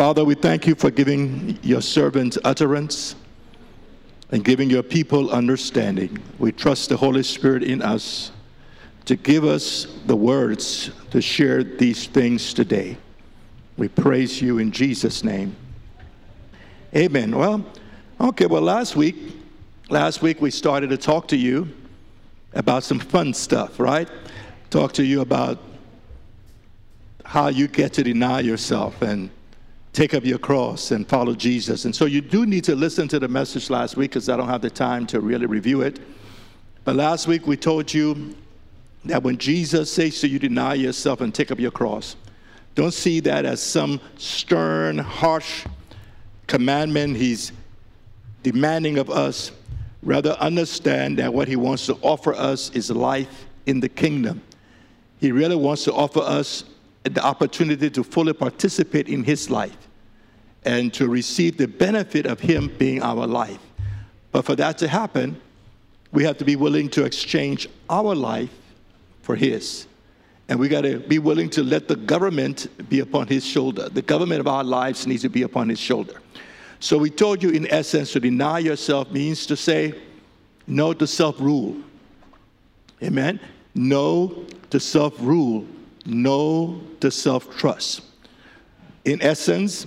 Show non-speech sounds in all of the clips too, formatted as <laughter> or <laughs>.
Father, we thank you for giving your servants utterance and giving your people understanding. We trust the Holy Spirit in us to give us the words to share these things today. We praise you in Jesus' name. Amen. Well, okay, well, last week, last week we started to talk to you about some fun stuff, right? Talk to you about how you get to deny yourself and take up your cross and follow Jesus. And so you do need to listen to the message last week because I don't have the time to really review it. But last week we told you that when Jesus says to you, deny yourself and take up your cross, don't see that as some stern, harsh commandment he's demanding of us. Rather, understand that what he wants to offer us is life in the kingdom. He really wants to offer us the opportunity to fully participate in his life and to receive the benefit of him being our life. But for that to happen, we have to be willing to exchange our life for his. And we got to be willing to let the government be upon his shoulder. The government of our lives needs to be upon his shoulder. So we told you, in essence, to deny yourself means to say no to self rule. Amen? No to self rule. No to self trust. In essence,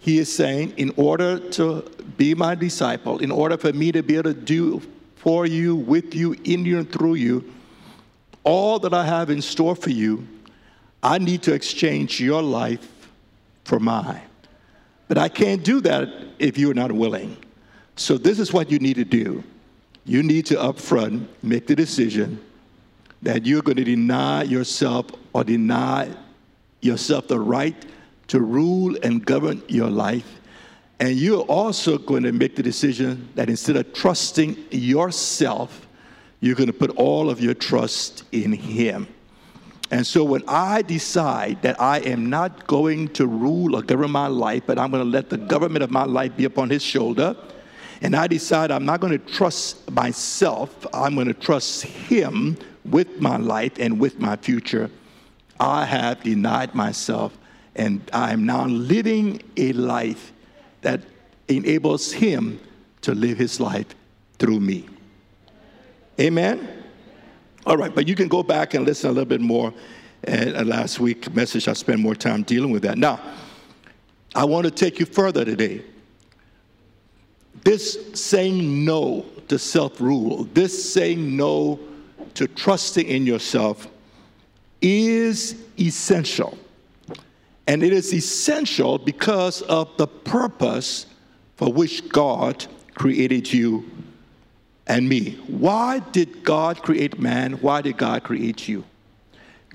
he is saying, in order to be my disciple, in order for me to be able to do for you, with you, in you, and through you, all that I have in store for you, I need to exchange your life for mine. But I can't do that if you're not willing. So, this is what you need to do. You need to upfront make the decision that you're going to deny yourself or deny yourself the right to rule and govern your life. And you're also going to make the decision that instead of trusting yourself, you're going to put all of your trust in Him. And so when I decide that I am not going to rule or govern my life, but I'm going to let the government of my life be upon His shoulder, and I decide I'm not going to trust myself, I'm going to trust Him with my life and with my future, I have denied myself and I'm now living a life that enables Him to live His life through me. Amen? All right, but you can go back and listen a little bit more. And uh, last week message, I spent more time dealing with that. Now, I want to take you further today. This saying no to self rule, this saying no to trusting in yourself is essential. And it is essential because of the purpose for which God created you and me. Why did God create man? Why did God create you?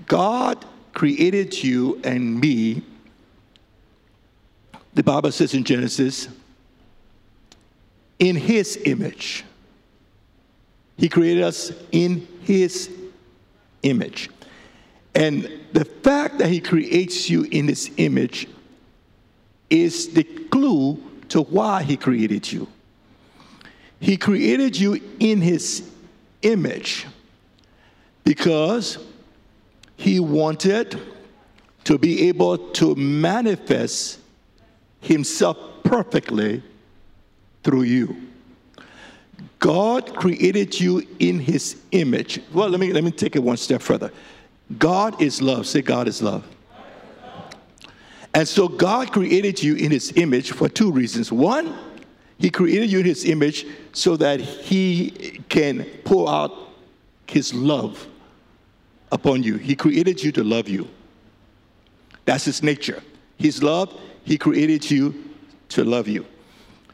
God created you and me. The Bible says in Genesis, in his image. He created us in his image. And the fact that he creates you in his image is the clue to why he created you. He created you in his image because he wanted to be able to manifest himself perfectly through you. God created you in his image. Well, let me, let me take it one step further. God is love. Say, God is love. And so God created you in his image for two reasons. One, he created you in his image so that he can pour out his love upon you. He created you to love you. That's his nature. His love, he created you to love you.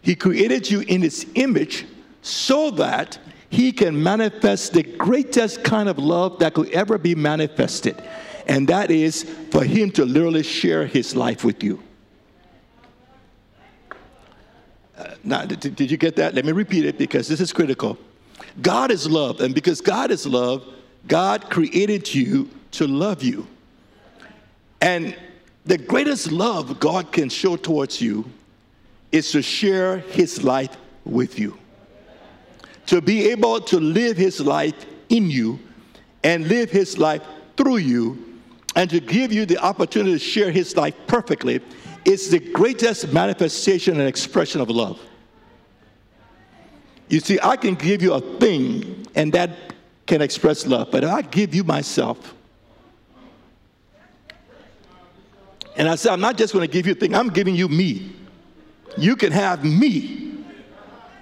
He created you in his image so that he can manifest the greatest kind of love that could ever be manifested. And that is for him to literally share his life with you. Uh, now, did, did you get that? Let me repeat it because this is critical. God is love, and because God is love, God created you to love you. And the greatest love God can show towards you is to share his life with you. To be able to live his life in you and live his life through you and to give you the opportunity to share his life perfectly is the greatest manifestation and expression of love. You see, I can give you a thing, and that can express love, but if I give you myself, and I say, I'm not just going to give you a thing, I'm giving you me. You can have me.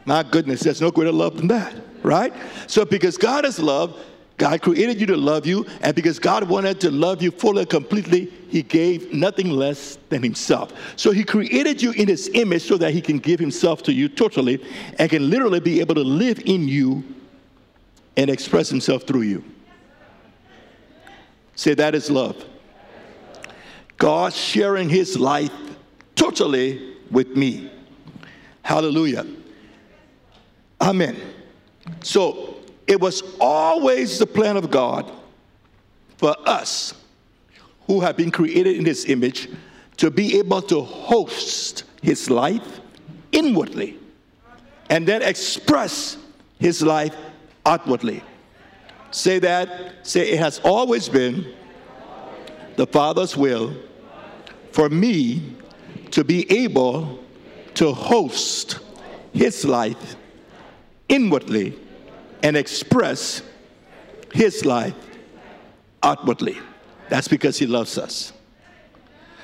My goodness, there's no greater love than that, right? So, because God is love, God created you to love you, and because God wanted to love you fully and completely, He gave nothing less than Himself. So He created you in His image so that He can give Himself to you totally and can literally be able to live in you and express Himself through you. Say, that is love. God sharing His life totally with me. Hallelujah. Amen. So, it was always the plan of God for us who have been created in His image to be able to host His life inwardly and then express His life outwardly. Say that, say, it has always been the Father's will for me to be able to host His life inwardly and express his life outwardly. That's because he loves us.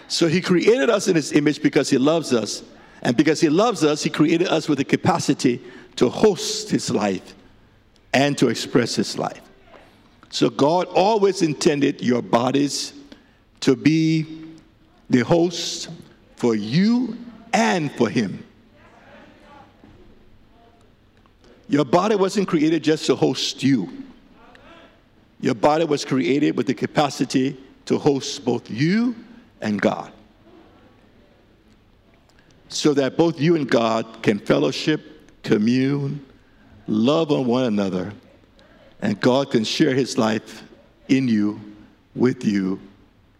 So he created us in his image because he loves us. And because he loves us, he created us with the capacity to host his life and to express his life. So God always intended your bodies to be the host for you and for him. Your body wasn't created just to host you. Your body was created with the capacity to host both you and God. So that both you and God can fellowship, commune, love on one another, and God can share his life in you, with you,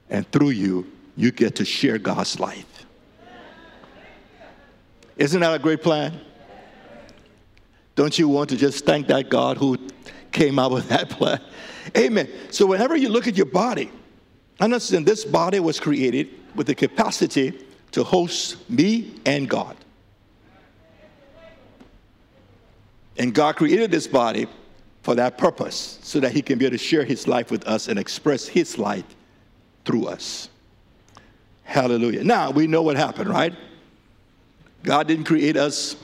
and through you, you get to share God's life. Isn't that a great plan? Don't you want to just thank that God who came out with that <laughs> plan? Amen. So, whenever you look at your body, understand this body was created with the capacity to host me and God. And God created this body for that purpose, so that He can be able to share His life with us and express His life through us. Hallelujah. Now, we know what happened, right? God didn't create us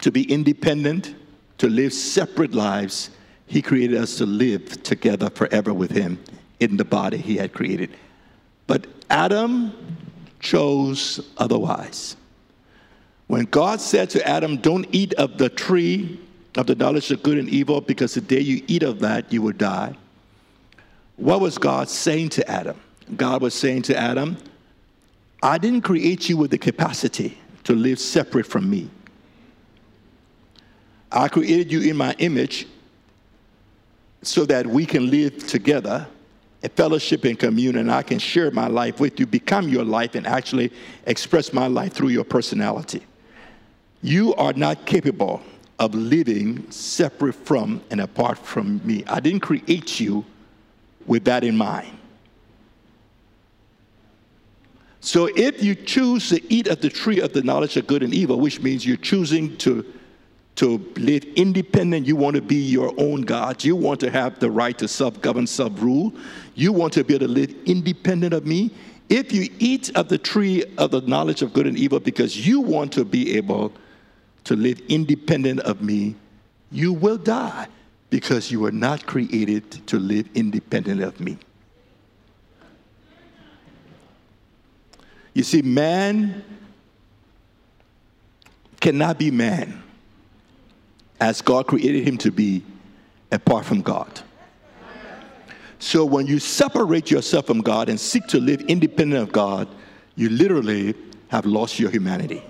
to be independent, to live separate lives. He created us to live together forever with Him in the body He had created. But Adam chose otherwise. When God said to Adam, Don't eat of the tree of the knowledge of good and evil, because the day you eat of that, you will die. What was God saying to Adam? God was saying to Adam, I didn't create you with the capacity to live separate from me. I created you in my image so that we can live together a fellowship and communion and I can share my life with you, become your life, and actually express my life through your personality. You are not capable of living separate from and apart from me. I didn't create you with that in mind. So if you choose to eat of the tree of the knowledge of good and evil, which means you're choosing to to live independent. You want to be your own God. You want to have the right to self govern, self rule. You want to be able to live independent of me. If you eat of the tree of the knowledge of good and evil because you want to be able to live independent of me, you will die because you were not created to live independent of me. You see, man cannot be man as God created him to be apart from God. So when you separate yourself from God and seek to live independent of God, you literally have lost your humanity.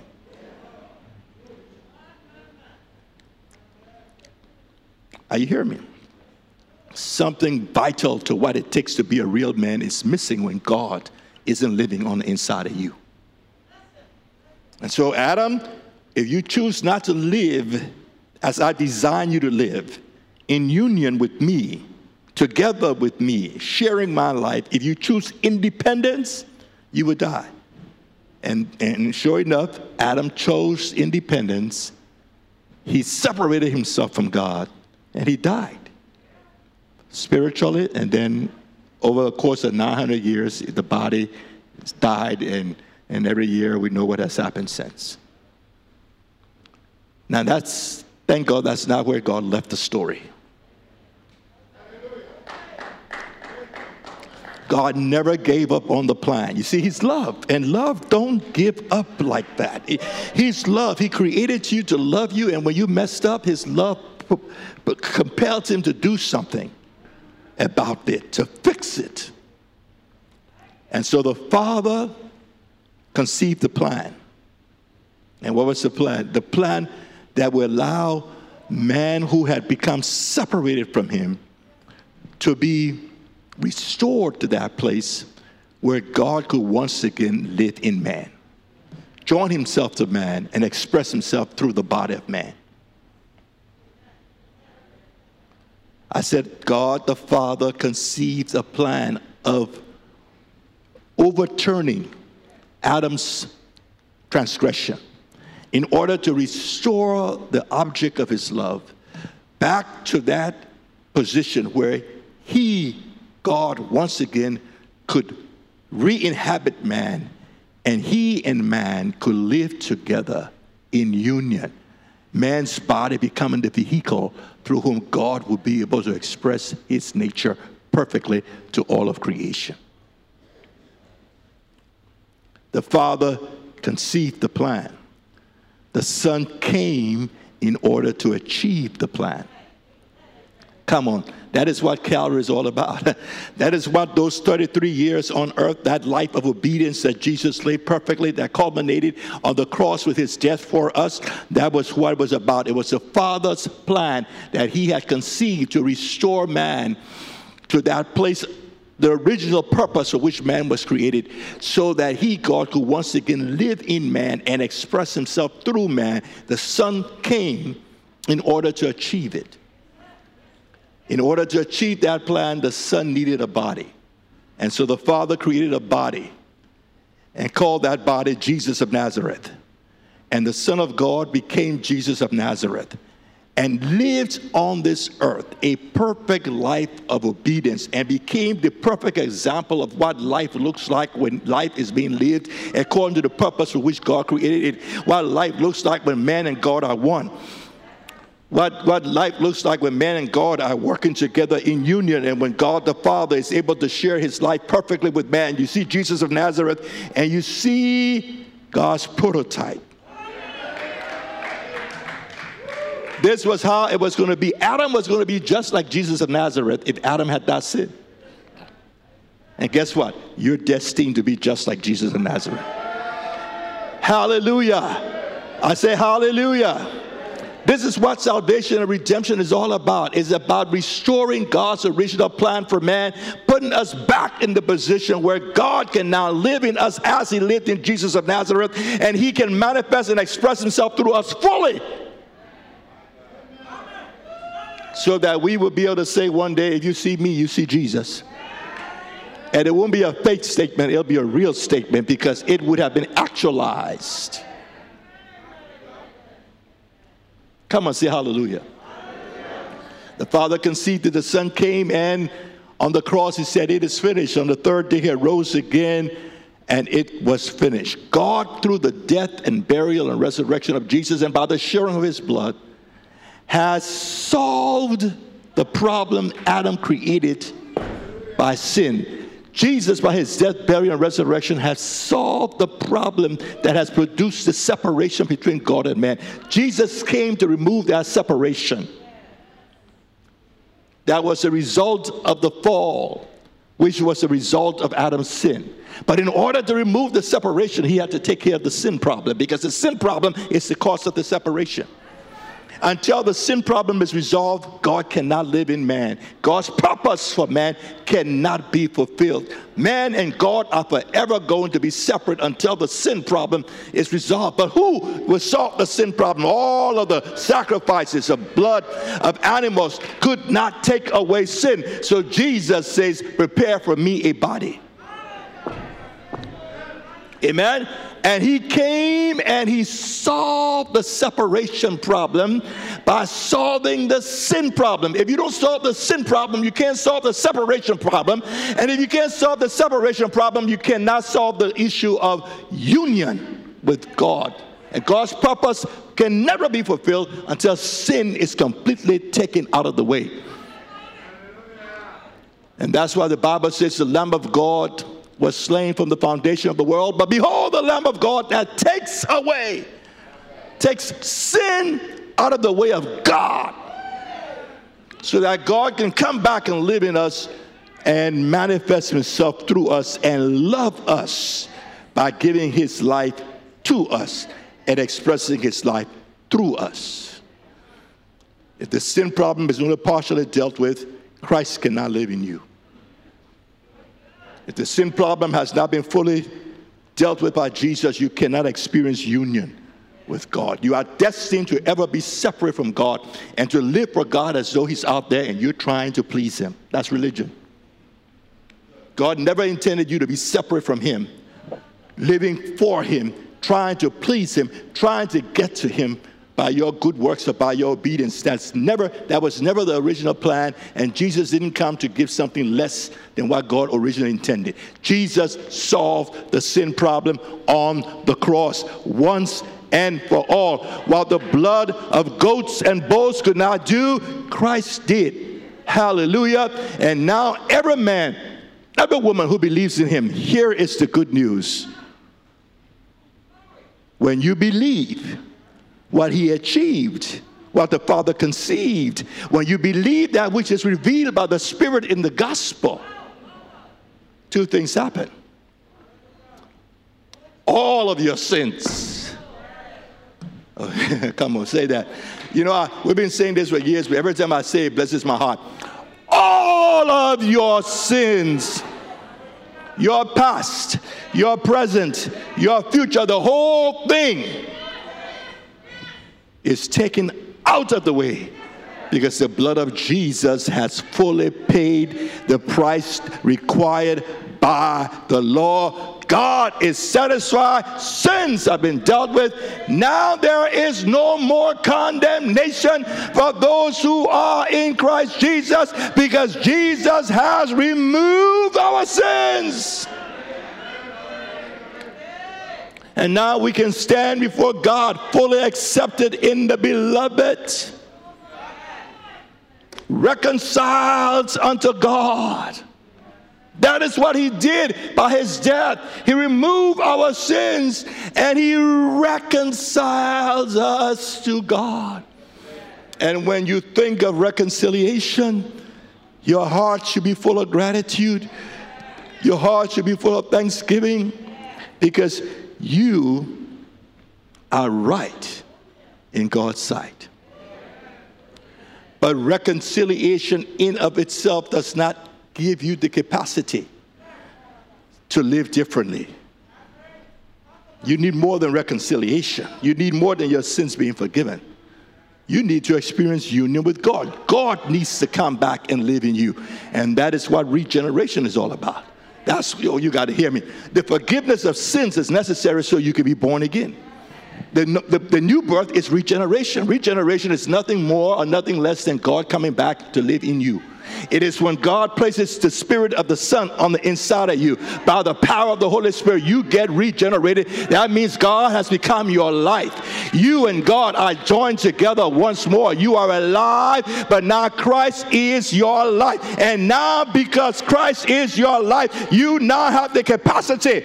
Are you hearing me? Something vital to what it takes to be a real man is missing when God isn't living on the inside of you. And so, Adam, if you choose not to live as I design you to live in union with me together with me, sharing my life. If you choose independence, you would die. And, and sure enough, Adam chose independence. He separated himself from God and he died spiritually. And then, over the course of 900 years, the body died, and, and every year we know what has happened since. Now, that's, thank God, that's not where God left the story. God never gave up on the plan. You see, He's love, and love don't give up like that. He's love. He created you to love you, and when you messed up, His love compelled Him to do something about it, to fix it. And so the Father conceived the plan. And what was the plan? The plan that would allow man who had become separated from Him to be restored to that place where God could once again live in man, join himself to man, and express himself through the body of man. I said, God the Father conceived a plan of overturning Adam's transgression in order to restore the object of his love back to that position where he God once again could re inhabit man and he and man could live together in union. Man's body becoming the vehicle through whom God would be able to express his nature perfectly to all of creation. The Father conceived the plan. The Son came in order to achieve the plan. Come on. That is what Calvary is all about. <laughs> that is what those 33 years on earth, that life of obedience that Jesus lived perfectly, that culminated on the cross with his death for us, that was what it was about. It was the Father's plan that he had conceived to restore man to that place the original purpose for which man was created, so that he, God, could once again live in man and express himself through man. The Son came in order to achieve it. In order to achieve that plan, the Son needed a body. And so the Father created a body and called that body Jesus of Nazareth. And the Son of God became Jesus of Nazareth and lived on this earth a perfect life of obedience and became the perfect example of what life looks like when life is being lived according to the purpose for which God created it, what life looks like when man and God are one what, what life looks like when man and God are working together in union and when God the Father is able to share his life perfectly with man. You see Jesus of Nazareth and you see God's prototype. This was how it was going to be. Adam was going to be just like Jesus of Nazareth if Adam had not sinned. And guess what? You're destined to be just like Jesus of Nazareth. Hallelujah. I say hallelujah. This is what salvation and redemption is all about. It's about restoring God's original plan for man, putting us back in the position where God can now live in us as he lived in Jesus of Nazareth, and he can manifest and express himself through us fully. So that we will be able to say one day, if you see me, you see Jesus. And it won't be a fake statement, it'll be a real statement because it would have been actualized. Come on, say hallelujah. The Father conceived that the Son came, and on the cross he said, It is finished. On the third day he rose again, and it was finished. God, through the death and burial and resurrection of Jesus, and by the sharing of his blood, has solved the problem Adam created by sin. Jesus, by his death, burial, and resurrection, has solved the problem that has produced the separation between God and man. Jesus came to remove that separation. That was a result of the fall, which was a result of Adam's sin. But in order to remove the separation, he had to take care of the sin problem because the sin problem is the cause of the separation. Until the sin problem is resolved, God cannot live in man. God's purpose for man cannot be fulfilled. Man and God are forever going to be separate until the sin problem is resolved. But who will solve the sin problem? All of the sacrifices of blood of animals could not take away sin. So Jesus says, Prepare for me a body. Amen. And he came and he solved the separation problem by solving the sin problem. If you don't solve the sin problem, you can't solve the separation problem. And if you can't solve the separation problem, you cannot solve the issue of union with God. And God's purpose can never be fulfilled until sin is completely taken out of the way. And that's why the Bible says the Lamb of God was slain from the foundation of the world. But behold, the Lamb of God that takes away, takes sin out of the way of God, so that God can come back and live in us and manifest Himself through us and love us by giving His life to us and expressing His life through us. If the sin problem is only partially dealt with, Christ cannot live in you. If the sin problem has not been fully dealt with by Jesus, you cannot experience union with God. You are destined to ever be separate from God and to live for God as though He's out there and you're trying to please Him. That's religion. God never intended you to be separate from Him, living for Him, trying to please Him, trying to get to Him by your good works or by your obedience. That's never, that was never the original plan, and Jesus didn't come to give something less than what God originally intended. Jesus solved the sin problem on the cross once and for all. While the blood of goats and bulls could not do, Christ did. Hallelujah. And now every man, every woman who believes in him, here is the good news. When you believe, what he achieved, what the Father conceived. When you believe that which is revealed by the Spirit in the gospel, two things happen. All of your sins. <laughs> Come on, say that. You know, I, we've been saying this for years, but every time I say it, blesses my heart. All of your sins, your past, your present, your future, the whole thing is taken out of the way because the blood of Jesus has fully paid the price required by the law. God is satisfied. Sins have been dealt with. Now there is no more condemnation for those who are in Christ Jesus because Jesus has removed our sins. And now we can stand before God fully accepted in the beloved, reconciled unto God. That is what he did by his death. He removed our sins and he reconciles us to God. And when you think of reconciliation, your heart should be full of gratitude. Your heart should be full of thanksgiving because you are right in God's sight. But reconciliation in of itself does not give you the capacity to live differently. You need more than reconciliation. You need more than your sins being forgiven. You need to experience union with God. God needs to come back and live in you. And that is what regeneration is all about. That's oh, you got to hear me. The forgiveness of sins is necessary so you can be born again. The, the, the, new birth is regeneration. Regeneration is nothing more or nothing less than God coming back to live in you. It is when God places the Spirit of the Son on the inside of you. By the power of the Holy Spirit, you get regenerated. That means God has become your life. You and God are joined together once more. You are alive, but now Christ is your life. And now, because Christ is your life, you now have the capacity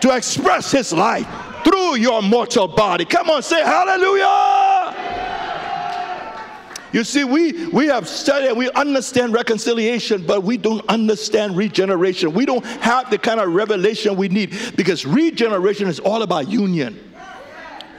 to express His life through your mortal body. Come on, say hallelujah. You see, we, we have studied, we understand reconciliation, but we don't understand regeneration. We don't have the kind of revelation we need because regeneration is all about union.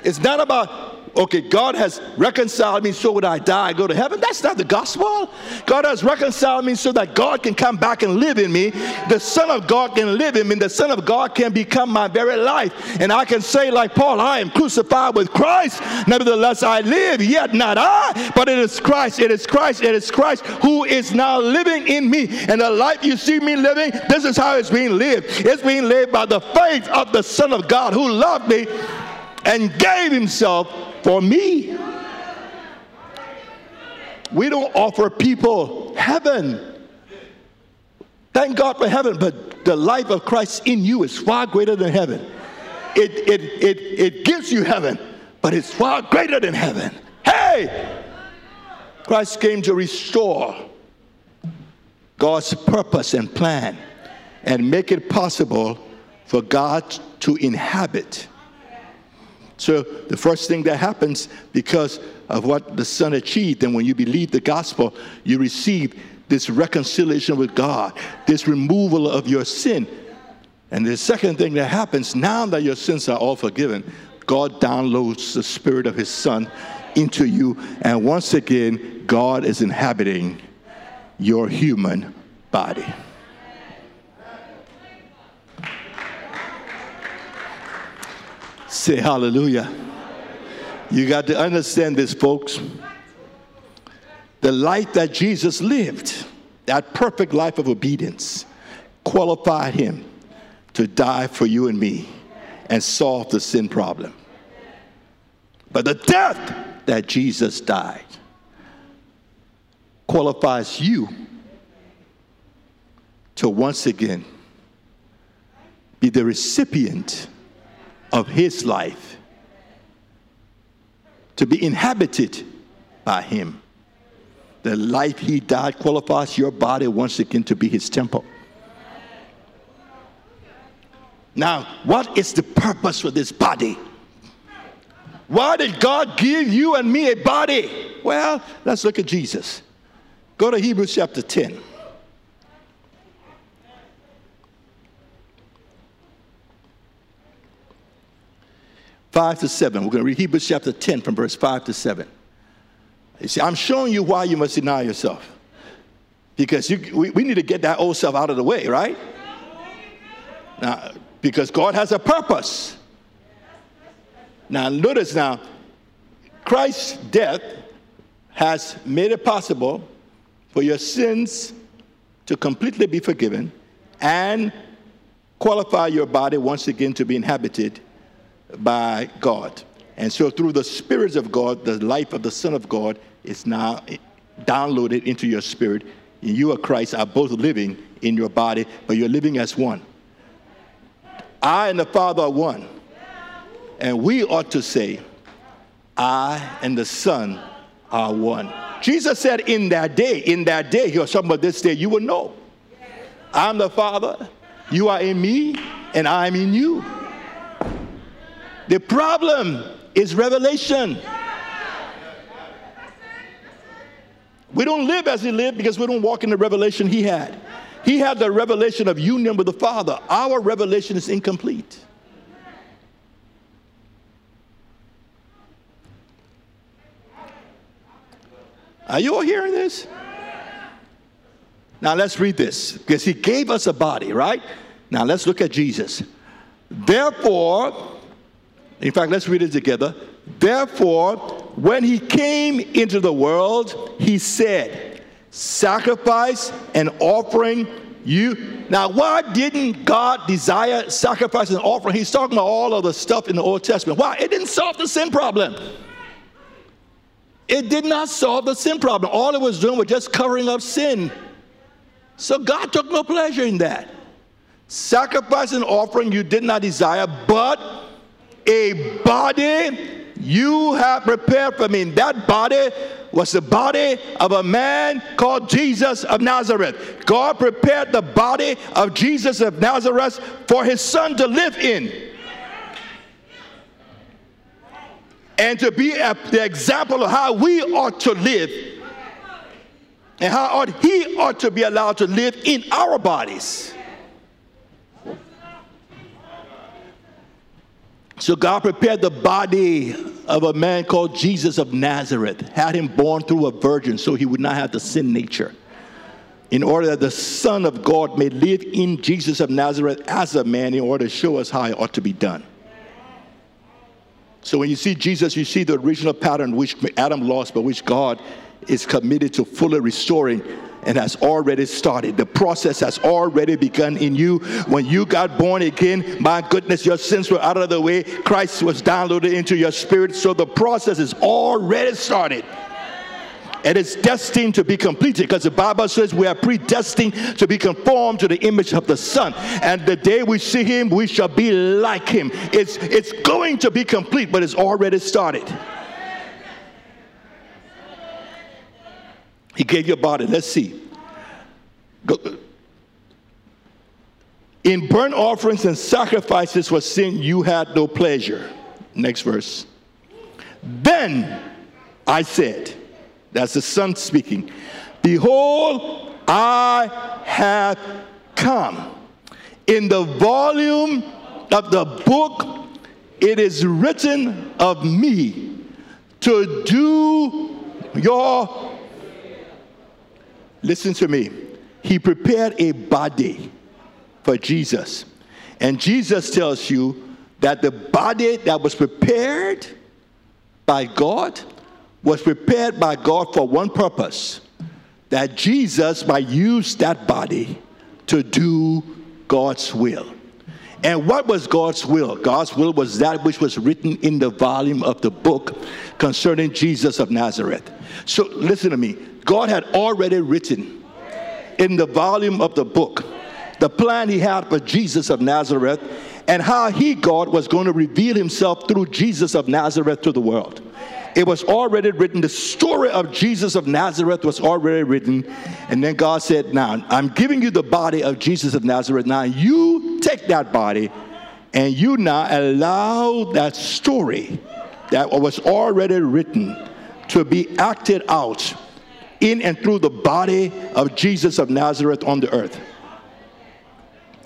It's not about okay, God has reconciled me so that I die, go to heaven. That's not the gospel. God has reconciled me so that God can come back and live in me. The Son of God can live in me. The Son of God can become my very life. And I can say, like Paul, I am crucified with Christ. Nevertheless, I live, yet not I, but it is Christ. It is Christ. It is Christ who is now living in me. And the life you see me living, this is how it's being lived. It's being lived by the faith of the Son of God who loved me and gave himself for me. We don't offer people heaven. Thank God for heaven, but the life of Christ in you is far greater than heaven. It, it, it, it gives you heaven, but it's far greater than heaven. Hey! Christ came to restore God's purpose and plan and make it possible for God to inhabit so the first thing that happens because of what the Son achieved, and when you believe the gospel, you receive this reconciliation with God, this removal of your sin. And the second thing that happens now that your sins are all forgiven, God downloads the Spirit of His Son into you. And once again, God is inhabiting your human body. Say hallelujah. You got to understand this, folks. The life that Jesus lived, that perfect life of obedience, qualified him to die for you and me and solve the sin problem. But the death that Jesus died qualifies you to once again be the recipient of his life to be inhabited by him. The life he died qualifies your body once again to be his temple. Now, what is the purpose for this body? Why did God give you and me a body? Well, let's look at Jesus. Go to Hebrews chapter 10. 5 to 7. We're going to read Hebrews chapter 10 from verse 5 to 7. You see, I'm showing you why you must deny yourself. Because you, we, we need to get that old self out of the way, right? Now, because God has a purpose. Now, notice now, Christ's death has made it possible for your sins to completely be forgiven and qualify your body once again to be inhabited by God. And so, through the spirits of God, the life of the Son of God is now downloaded into your spirit. And you and Christ are both living in your body, but you're living as one. I and the Father are one. And we ought to say, I and the Son are one. Jesus said, In that day, in that day, you're talking about this day, you will know. I'm the Father, you are in me, and I'm in you. The problem is revelation. We don't live as he lived because we don't walk in the revelation he had. He had the revelation of union with the Father. Our revelation is incomplete. Are you all hearing this? Now let's read this because he gave us a body, right? Now let's look at Jesus. Therefore, in fact, let's read it together. Therefore, when he came into the world, he said, Sacrifice and offering you. Now, why didn't God desire sacrifice and offering? He's talking about all of the stuff in the Old Testament. Why? It didn't solve the sin problem. It did not solve the sin problem. All it was doing was just covering up sin. So God took no pleasure in that. Sacrifice and offering you did not desire, but a body you have prepared for me. That body was the body of a man called Jesus of Nazareth. God prepared the body of Jesus of Nazareth for his son to live in. And to be a, the example of how we ought to live and how ought he ought to be allowed to live in our bodies. So God prepared the body of a man called Jesus of Nazareth, had him born through a virgin so he would not have the sin nature. In order that the Son of God may live in Jesus of Nazareth as a man, in order to show us how it ought to be done. So when you see Jesus, you see the original pattern which Adam lost, but which God is committed to fully restoring and has already started. The process has already begun in you. When you got born again, my goodness, your sins were out of the way. Christ was downloaded into your spirit. So the process is already started. And it's destined to be completed because the Bible says we are predestined to be conformed to the image of the Son. And the day we see Him, we shall be like Him. It's, it's going to be complete, but it's already started. He gave you a body. Let's see. Go. In burnt offerings and sacrifices for sin, you had no pleasure. Next verse. Then I said, that's the Son speaking, Behold, I have come. In the volume of the book, it is written of me to do your Listen to me. He prepared a body for Jesus. And Jesus tells you that the body that was prepared by God was prepared by God for one purpose that Jesus might use that body to do God's will. And what was God's will? God's will was that which was written in the volume of the book concerning Jesus of Nazareth. So listen to me. God had already written in the volume of the book the plan he had for Jesus of Nazareth and how he, God, was going to reveal himself through Jesus of Nazareth to the world. It was already written. The story of Jesus of Nazareth was already written. And then God said, Now, I'm giving you the body of Jesus of Nazareth. Now, you take that body and you now allow that story that was already written to be acted out in and through the body of Jesus of Nazareth on the earth.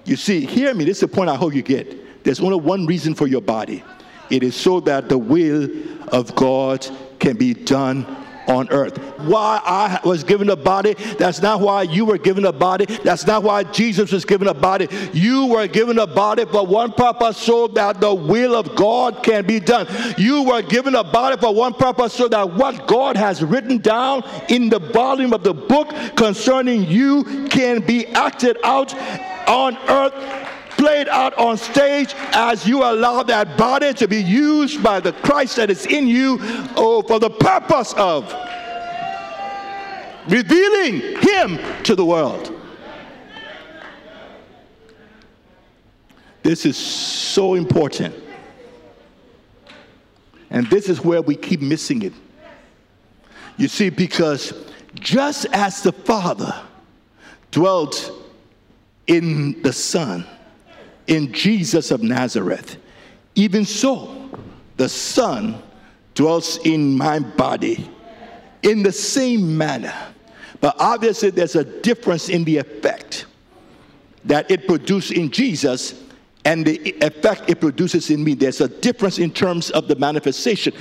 You see, hear me, this is the point I hope you get. There's only one reason for your body it is so that the will of God can be done on earth. Why I was given a body, that's not why you were given a body. That's not why Jesus was given a body. You were given a body for one purpose so that the will of God can be done. You were given a body for one purpose so that what God has written down in the volume of the book concerning you can be acted out on earth played out on stage as you allow that body to be used by the Christ that is in you oh, for the purpose of revealing Him to the world. This is so important. And this is where we keep missing it. You see, because just as the Father dwelt in the Son, in Jesus of Nazareth. Even so, the Son dwells in my body in the same manner. But obviously, there's a difference in the effect that it produced in Jesus and the effect it produces in me. There's a difference in terms of the manifestation.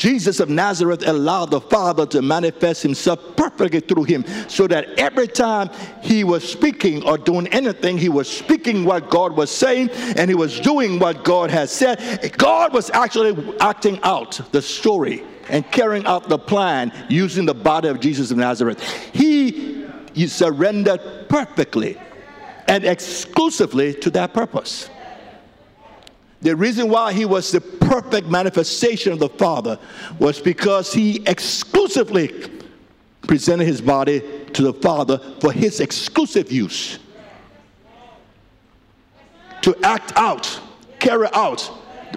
Jesus of Nazareth allowed the Father to manifest himself perfectly through him so that every time he was speaking or doing anything, he was speaking what God was saying and he was doing what God had said. God was actually acting out the story and carrying out the plan using the body of Jesus of Nazareth. He, he surrendered perfectly and exclusively to that purpose. The reason why he was the perfect manifestation of the Father was because he exclusively presented his body to the Father for his exclusive use. To act out, carry out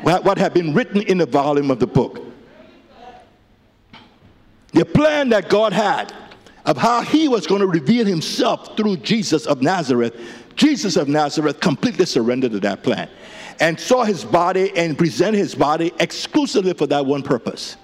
what had been written in the volume of the book. The plan that God had of how he was going to reveal himself through Jesus of Nazareth, Jesus of Nazareth completely surrendered to that plan and saw his body and presented his body exclusively for that one purpose.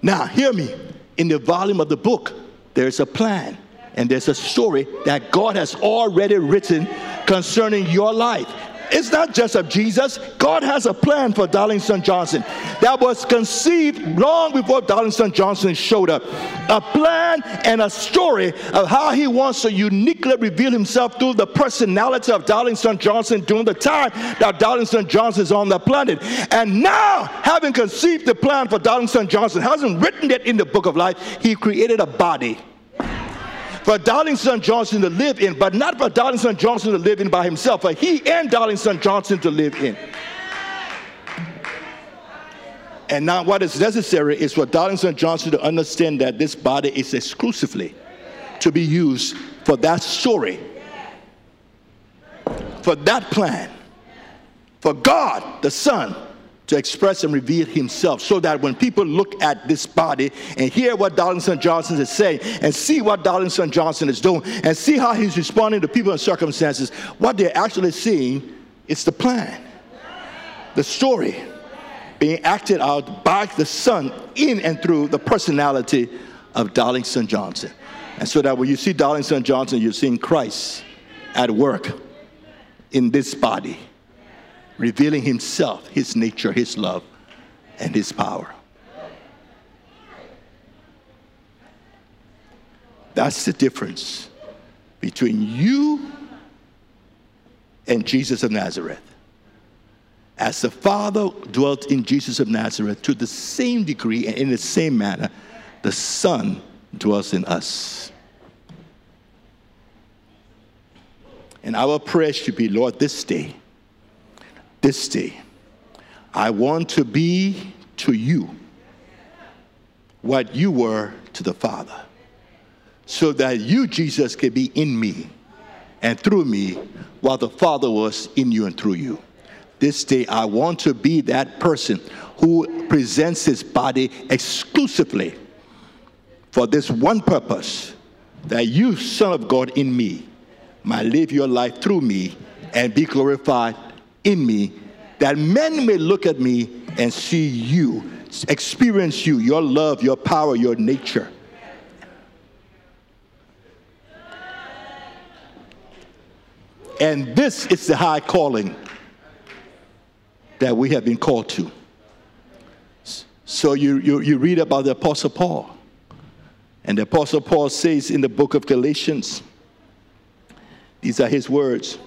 Now, hear me. In the volume of the book, there's a plan and there's a story that God has already written concerning your life. It's not just of Jesus. God has a plan for Darlington Johnson that was conceived long before Darlington Johnson showed up. A plan and a story of how he wants to uniquely reveal himself through the personality of Darlington Johnson during the time that Darlington Johnson is on the planet. And now, having conceived the plan for Darlington Johnson, hasn't written it in the book of life, he created a body for Darlington Johnson to live in, but not for Darlington Johnson to live in by himself, for he and Darlington Johnson to live in. And now, what is necessary is for Darlington Johnson to understand that this body is exclusively to be used for that story, for that plan, for God, the Son, to express and reveal himself so that when people look at this body and hear what Darlington Johnson is saying and see what Darlington Johnson is doing and see how he's responding to people and circumstances, what they're actually seeing is the plan, the story being acted out by the Son in and through the personality of Darlington Johnson. And so that when you see Darlington Johnson, you're seeing Christ at work in this body revealing himself, his nature, his love, and his power. That's the difference between you and Jesus of Nazareth. As the Father dwelt in Jesus of Nazareth to the same degree and in the same manner, the Son dwells in us. And our prayer should be, Lord, this day, this day, I want to be to you what you were to the Father, so that you, Jesus, can be in me and through me while the Father was in you and through you. This day, I want to be that person who presents his body exclusively for this one purpose that you, Son of God, in me, might live your life through me and be glorified in me that men may look at me and see you, experience you, your love, your power, your nature. And this is the high calling that we have been called to. So you, you, you read about the Apostle Paul. And the Apostle Paul says in the book of Galatians, these are his words.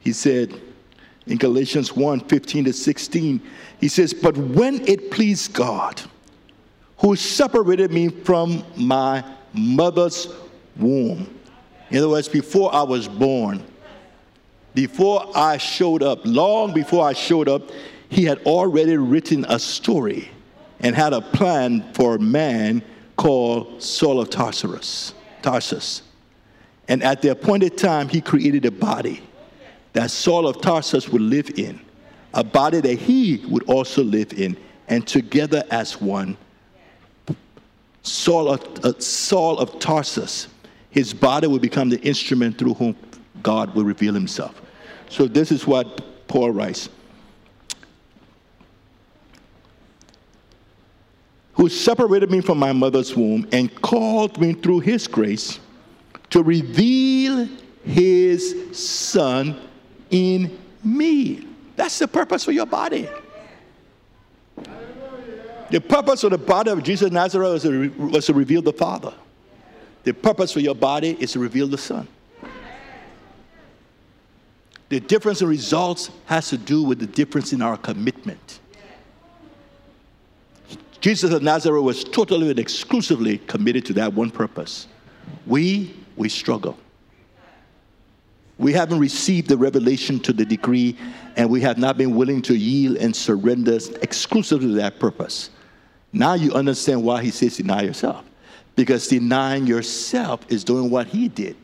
He said, in Galatians 1 15 to 16, he says, But when it pleased God, who separated me from my mother's womb, in other words, before I was born, before I showed up, long before I showed up, he had already written a story and had a plan for a man called Saul of Tarsus. Tarsus. And at the appointed time, he created a body that Saul of Tarsus would live in, a body that he would also live in, and together as one. Saul of, uh, Saul of Tarsus, his body would become the instrument through whom God will reveal himself. So, this is what Paul writes. Who separated me from my mother's womb and called me through his grace to reveal his son in me. That's the purpose for your body. The purpose of the body of Jesus Nazareth was to, was to reveal the Father. The purpose for your body is to reveal the Son. The difference in results has to do with the difference in our commitment. Jesus of Nazareth was totally and exclusively committed to that one purpose. We, we struggle. We haven't received the revelation to the degree, and we have not been willing to yield and surrender exclusively to that purpose. Now you understand why he says deny yourself. Because denying yourself is doing what he did.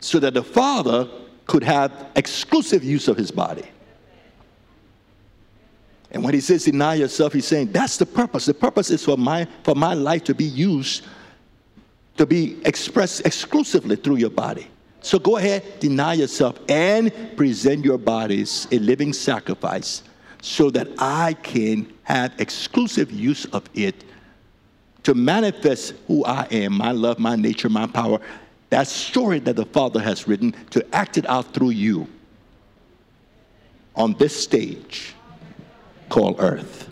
So that the Father could have exclusive use of his body. And when he says deny yourself, he's saying that's the purpose. The purpose is for my, for my life to be used, to be expressed exclusively through your body. So go ahead, deny yourself, and present your bodies a living sacrifice so that I can have exclusive use of it to manifest who I am, my love, my nature, my power. That story that the Father has written to act it out through you on this stage called earth.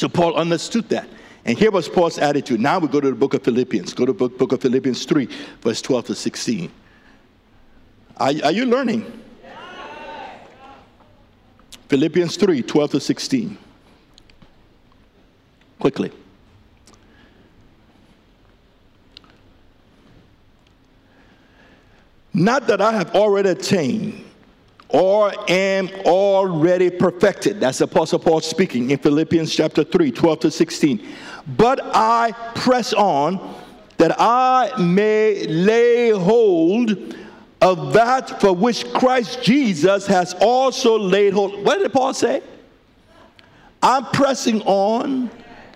So Paul understood that. And here was Paul's attitude. Now we go to the book of Philippians. Go to the book, book of Philippians 3, verse 12 to 16. Are, are you learning? Philippians 3, 12 to 16. Quickly. Not that I have already attained or am already perfected. That's Apostle Paul speaking in Philippians chapter 3, 12 to 16. But I press on that I may lay hold of that for which Christ Jesus has also laid hold. What did Paul say? I'm pressing on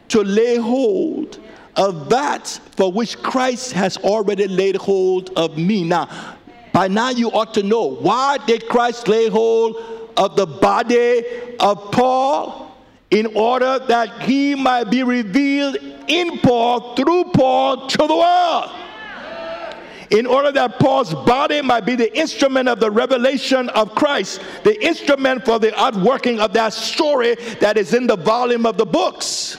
to lay hold of that for which Christ has already laid hold of me. Now, by now you ought to know why did Christ lay hold of the body of Paul? In order that he might be revealed in Paul, through Paul, to the world. In order that Paul's body might be the instrument of the revelation of Christ, the instrument for the outworking of that story that is in the volume of the books.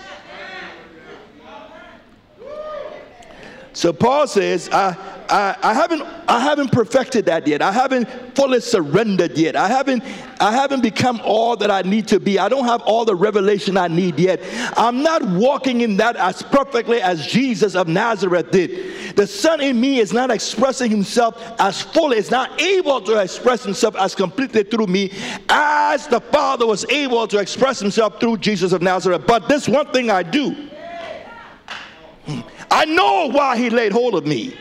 So Paul says, I, I, I, haven't, I haven't perfected that yet. I haven't fully surrendered yet. I haven't, I haven't become all that I need to be. I don't have all the revelation I need yet. I'm not walking in that as perfectly as Jesus of Nazareth did. The Son in me is not expressing himself as fully, is not able to express himself as completely through me as the Father was able to express himself through Jesus of Nazareth. But this one thing I do. I know why he laid hold of me.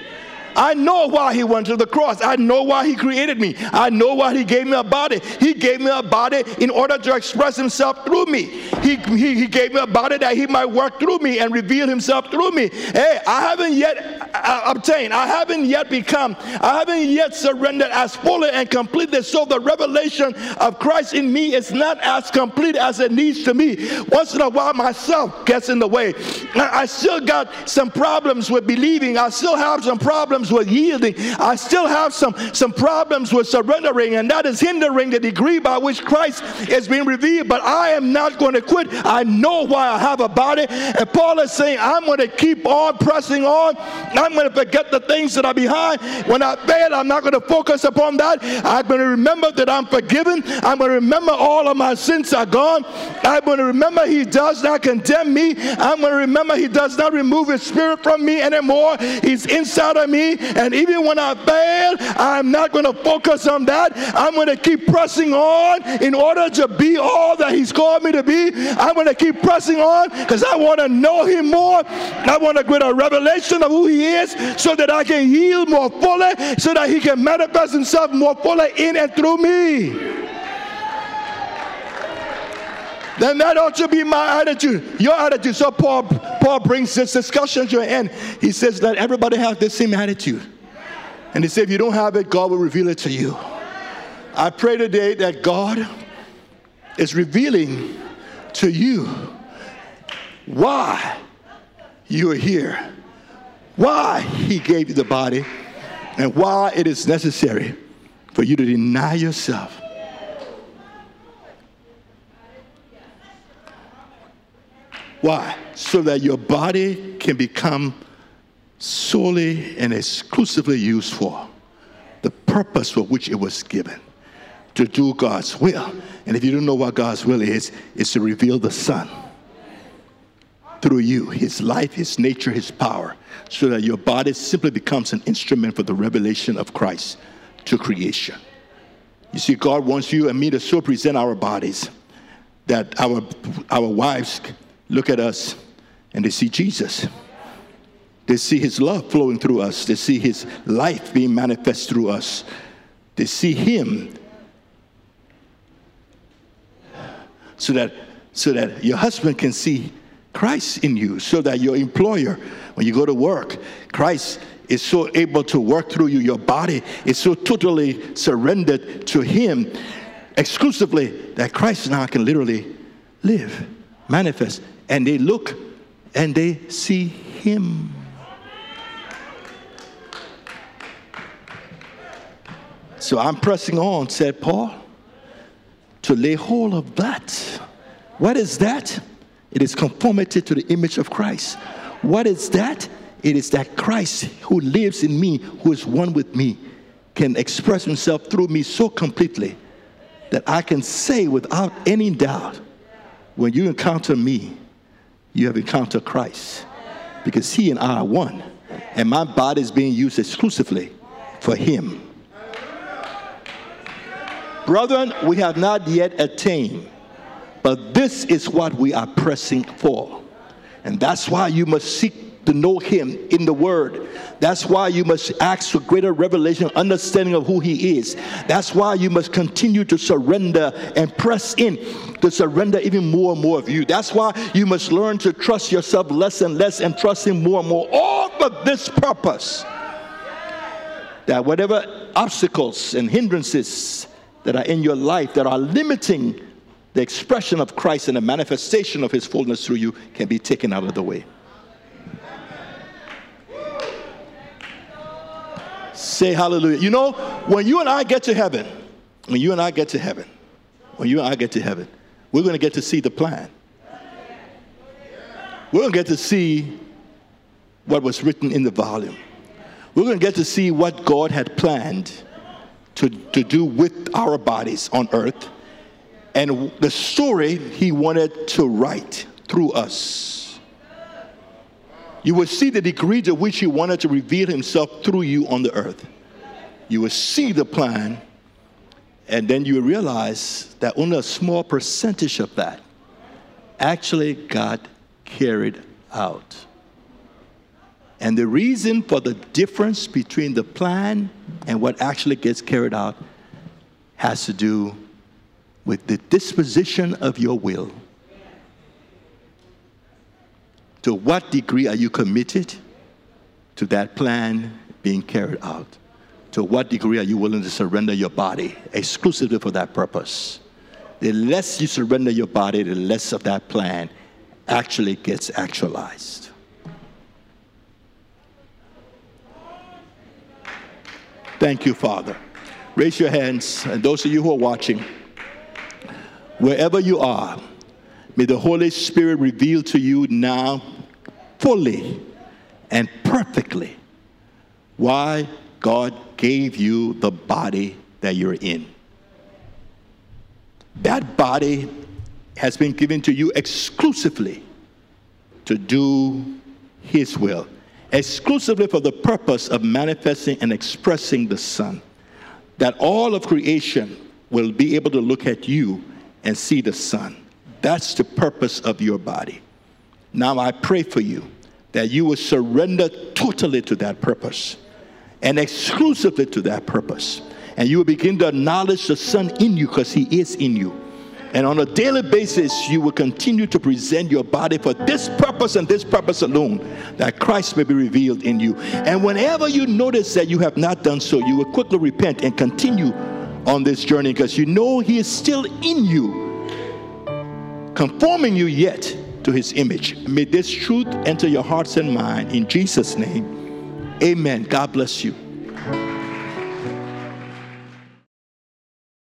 I know why he went to the cross. I know why he created me. I know why he gave me a body. He gave me a body in order to express himself through me. He, he, he gave me a body that he might work through me and reveal himself through me. Hey, I haven't yet uh, obtained, I haven't yet become, I haven't yet surrendered as fully and completely. So the revelation of Christ in me is not as complete as it needs to be. Once in a while, myself gets in the way. I still got some problems with believing. I still have some problems problems with yielding. I still have some, some problems with surrendering, and that is hindering the degree by which Christ is being revealed. But I am not going to quit. I know why I have a body. And Paul is saying, I'm going to keep on pressing on. I'm going to forget the things that are behind. When I fail, I'm not going to focus upon that. I'm going to remember that I'm forgiven. I'm going to remember all of my sins are gone. I'm going to remember He does not condemn me. I'm going to remember He does not remove His Spirit from me anymore. He's inside of And even when I fail, I'm not going to focus on that. I'm going to keep pressing on in order to be all that He's called me to be. I'm going to keep pressing on because I want to know Him more. I want to get a revelation of who He is so that I can yield more fully, so that He can manifest Himself more fully in and through me then that ought to be my attitude, your attitude. So Paul, Paul brings this discussion to an end. He says, let everybody have the same attitude. And he said, if you don't have it, God will reveal it to you. I pray today that God is revealing to you why you are here, why he gave you the body, and why it is necessary for you to deny yourself Why? So that your body can become solely and exclusively used for the purpose for which it was given to do God's will. And if you don't know what God's will is, it's to reveal the Son through you, his life, his nature, his power, so that your body simply becomes an instrument for the revelation of Christ to creation. You see, God wants you and me to so present our bodies that our, our wives look at us and they see Jesus. They see his love flowing through us. They see his life being manifest through us. They see him so that so that your husband can see Christ in you, so that your employer, when you go to work, Christ is so able to work through you. Your body is so totally surrendered to him exclusively that Christ now can literally live, manifest and they look and they see him. So I'm pressing on, said Paul, to lay hold of that. What is that? It is conformity to the image of Christ. What is that? It is that Christ who lives in me, who is one with me, can express himself through me so completely that I can say without any doubt when you encounter me, you have encountered Christ because he and I are one. And my body is being used exclusively for him. Brethren, we have not yet attained, but this is what we are pressing for. And that's why you must seek to know him in the word. That's why you must ask for greater revelation, understanding of who he is. That's why you must continue to surrender and press in to surrender even more and more of you. That's why you must learn to trust yourself less and less and trust him more and more. All for this purpose. That whatever obstacles and hindrances that are in your life that are limiting the expression of Christ and the manifestation of his fullness through you can be taken out of the way. Say hallelujah. You know, when you and I get to heaven, when you and I get to heaven, when you and I get to heaven, we're going to get to see the plan. We're going to get to see what was written in the volume. We're going to get to see what God had planned to, to do with our bodies on earth and the story he wanted to write through us. You will see the degree to which he wanted to reveal himself through you on the earth. You will see the plan, and then you will realize that only a small percentage of that actually got carried out. And the reason for the difference between the plan and what actually gets carried out has to do with the disposition of your will. To what degree are you committed to that plan being carried out? To what degree are you willing to surrender your body exclusively for that purpose? The less you surrender your body, the less of that plan actually gets actualized. Thank you, Father. Raise your hands, and those of you who are watching, wherever you are, may the Holy Spirit reveal to you now fully and perfectly why God gave you the body that you're in. That body has been given to you exclusively to do His will, exclusively for the purpose of manifesting and expressing the Son. That all of creation will be able to look at you and see the Son. That's the purpose of your body. Now I pray for you that you will surrender totally to that purpose and exclusively to that purpose. And you will begin to acknowledge the Son in you because He is in you. And on a daily basis, you will continue to present your body for this purpose and this purpose alone, that Christ may be revealed in you. And whenever you notice that you have not done so, you will quickly repent and continue on this journey because you know He is still in you, conforming you yet to His image. May this truth enter your hearts and mind in Jesus' name. Amen. God bless you.